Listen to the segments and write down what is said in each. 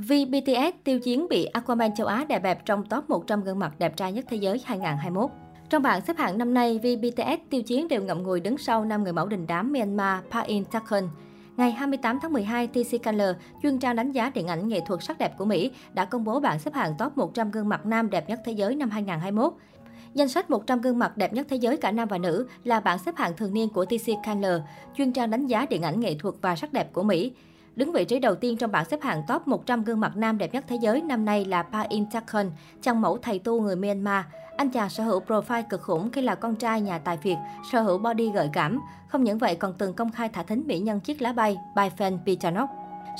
Vì BTS tiêu chiến bị Aquaman châu Á đẹp bẹp trong top 100 gương mặt đẹp trai nhất thế giới 2021. Trong bảng xếp hạng năm nay, vì BTS tiêu chiến đều ngậm ngùi đứng sau năm người mẫu đình đám Myanmar Park In Takhon. Ngày 28 tháng 12, TC Color, chuyên trang đánh giá điện ảnh nghệ thuật sắc đẹp của Mỹ, đã công bố bảng xếp hạng top 100 gương mặt nam đẹp nhất thế giới năm 2021. Danh sách 100 gương mặt đẹp nhất thế giới cả nam và nữ là bảng xếp hạng thường niên của TC Color, chuyên trang đánh giá điện ảnh nghệ thuật và sắc đẹp của Mỹ. Đứng vị trí đầu tiên trong bảng xếp hạng top 100 gương mặt nam đẹp nhất thế giới năm nay là Pa In Takon, chàng mẫu thầy tu người Myanmar. Anh chàng sở hữu profile cực khủng khi là con trai nhà tài phiệt, sở hữu body gợi cảm. Không những vậy còn từng công khai thả thính mỹ nhân chiếc lá bay by fan Pichanok.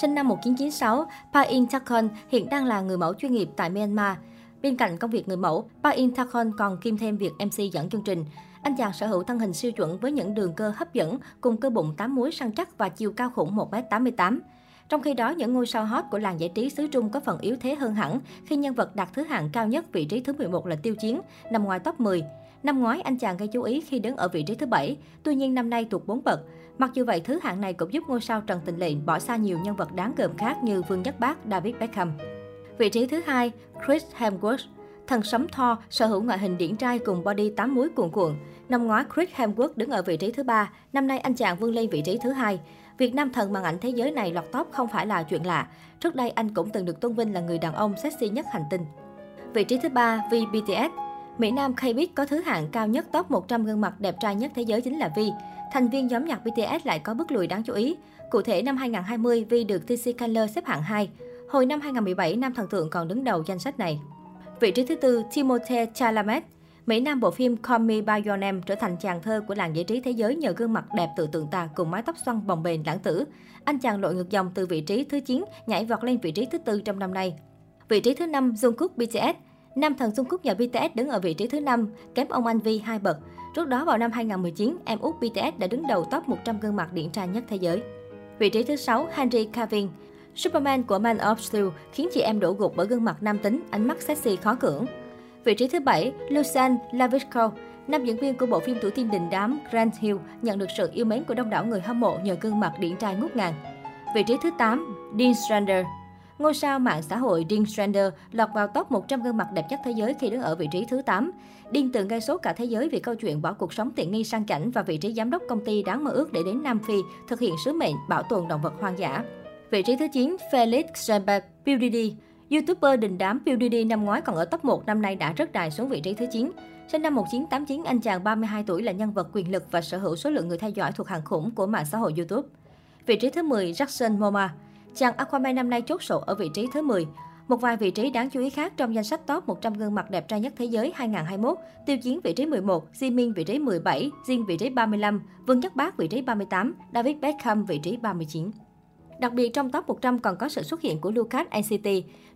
Sinh năm 1996, Pa In Takon hiện đang là người mẫu chuyên nghiệp tại Myanmar. Bên cạnh công việc người mẫu, Pa In Takon còn kiêm thêm việc MC dẫn chương trình. Anh chàng sở hữu thân hình siêu chuẩn với những đường cơ hấp dẫn, cùng cơ bụng 8 múi săn chắc và chiều cao khủng 1m88. Trong khi đó, những ngôi sao hot của làng giải trí xứ Trung có phần yếu thế hơn hẳn khi nhân vật đạt thứ hạng cao nhất vị trí thứ 11 là Tiêu Chiến, nằm ngoài top 10. Năm ngoái, anh chàng gây chú ý khi đứng ở vị trí thứ 7, tuy nhiên năm nay thuộc 4 bậc. Mặc dù vậy, thứ hạng này cũng giúp ngôi sao Trần Tình Lệ bỏ xa nhiều nhân vật đáng gờm khác như Vương Nhất Bác, David Beckham. Vị trí thứ hai, Chris Hemsworth. Thần sấm Thor sở hữu ngoại hình điển trai cùng body tám múi cuồn cuộn. Năm ngoái, Chris Hemsworth đứng ở vị trí thứ ba, năm nay anh chàng vươn lên vị trí thứ hai. Việt Nam thần màn ảnh thế giới này lọt top không phải là chuyện lạ. Trước đây anh cũng từng được tôn vinh là người đàn ông sexy nhất hành tinh. Vị trí thứ ba, V BTS. Mỹ Nam k có thứ hạng cao nhất top 100 gương mặt đẹp trai nhất thế giới chính là Vi. Thành viên nhóm nhạc BTS lại có bước lùi đáng chú ý. Cụ thể năm 2020, Vi được TC Color xếp hạng 2. Hồi năm 2017, nam thần tượng còn đứng đầu danh sách này. Vị trí thứ tư, Timothée Chalamet. Mỹ Nam bộ phim Call Me By Your Name trở thành chàng thơ của làng giải trí thế giới nhờ gương mặt đẹp tự tượng tà cùng mái tóc xoăn bồng bềnh lãng tử. Anh chàng lội ngược dòng từ vị trí thứ 9 nhảy vọt lên vị trí thứ tư trong năm nay. Vị trí thứ 5, Jungkook BTS. Nam thần Jungkook nhà BTS đứng ở vị trí thứ 5, kém ông anh Vi hai bậc. Trước đó vào năm 2019, em út BTS đã đứng đầu top 100 gương mặt điển trai nhất thế giới. Vị trí thứ 6, Henry Cavill. Superman của Man of Steel khiến chị em đổ gục bởi gương mặt nam tính, ánh mắt sexy khó cưỡng. Vị trí thứ 7, Lucian Lavisco, nam diễn viên của bộ phim tuổi teen đình đám Grand Hill nhận được sự yêu mến của đông đảo người hâm mộ nhờ gương mặt điển trai ngút ngàn. Vị trí thứ 8, Dean Strander. Ngôi sao mạng xã hội Dean Strander lọt vào top 100 gương mặt đẹp nhất thế giới khi đứng ở vị trí thứ 8. Dean từng gây sốt cả thế giới vì câu chuyện bỏ cuộc sống tiện nghi sang chảnh và vị trí giám đốc công ty đáng mơ ước để đến Nam Phi thực hiện sứ mệnh bảo tồn động vật hoang dã. Vị trí thứ 9, Felix Schemberg, Beauty YouTuber đình đám PewDiePie năm ngoái còn ở top 1, năm nay đã rất đài xuống vị trí thứ 9. Sinh năm 1989, anh chàng 32 tuổi là nhân vật quyền lực và sở hữu số lượng người theo dõi thuộc hàng khủng của mạng xã hội YouTube. Vị trí thứ 10, Jackson Moma. Chàng Aquaman năm nay chốt sổ ở vị trí thứ 10. Một vài vị trí đáng chú ý khác trong danh sách top 100 gương mặt đẹp trai nhất thế giới 2021, Tiêu Chiến vị trí 11, Jimin vị trí 17, Jin vị trí 35, Vương Nhất Bác vị trí 38, David Beckham vị trí 39. Đặc biệt trong top 100 còn có sự xuất hiện của Lucas NCT.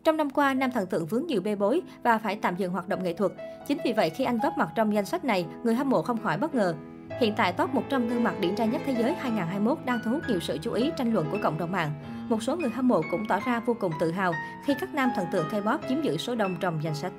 Trong năm qua, nam thần tượng vướng nhiều bê bối và phải tạm dừng hoạt động nghệ thuật. Chính vì vậy khi anh góp mặt trong danh sách này, người hâm mộ không khỏi bất ngờ. Hiện tại top 100 gương mặt điển trai nhất thế giới 2021 đang thu hút nhiều sự chú ý tranh luận của cộng đồng mạng. Một số người hâm mộ cũng tỏ ra vô cùng tự hào khi các nam thần tượng K-pop chiếm giữ số đông trong danh sách.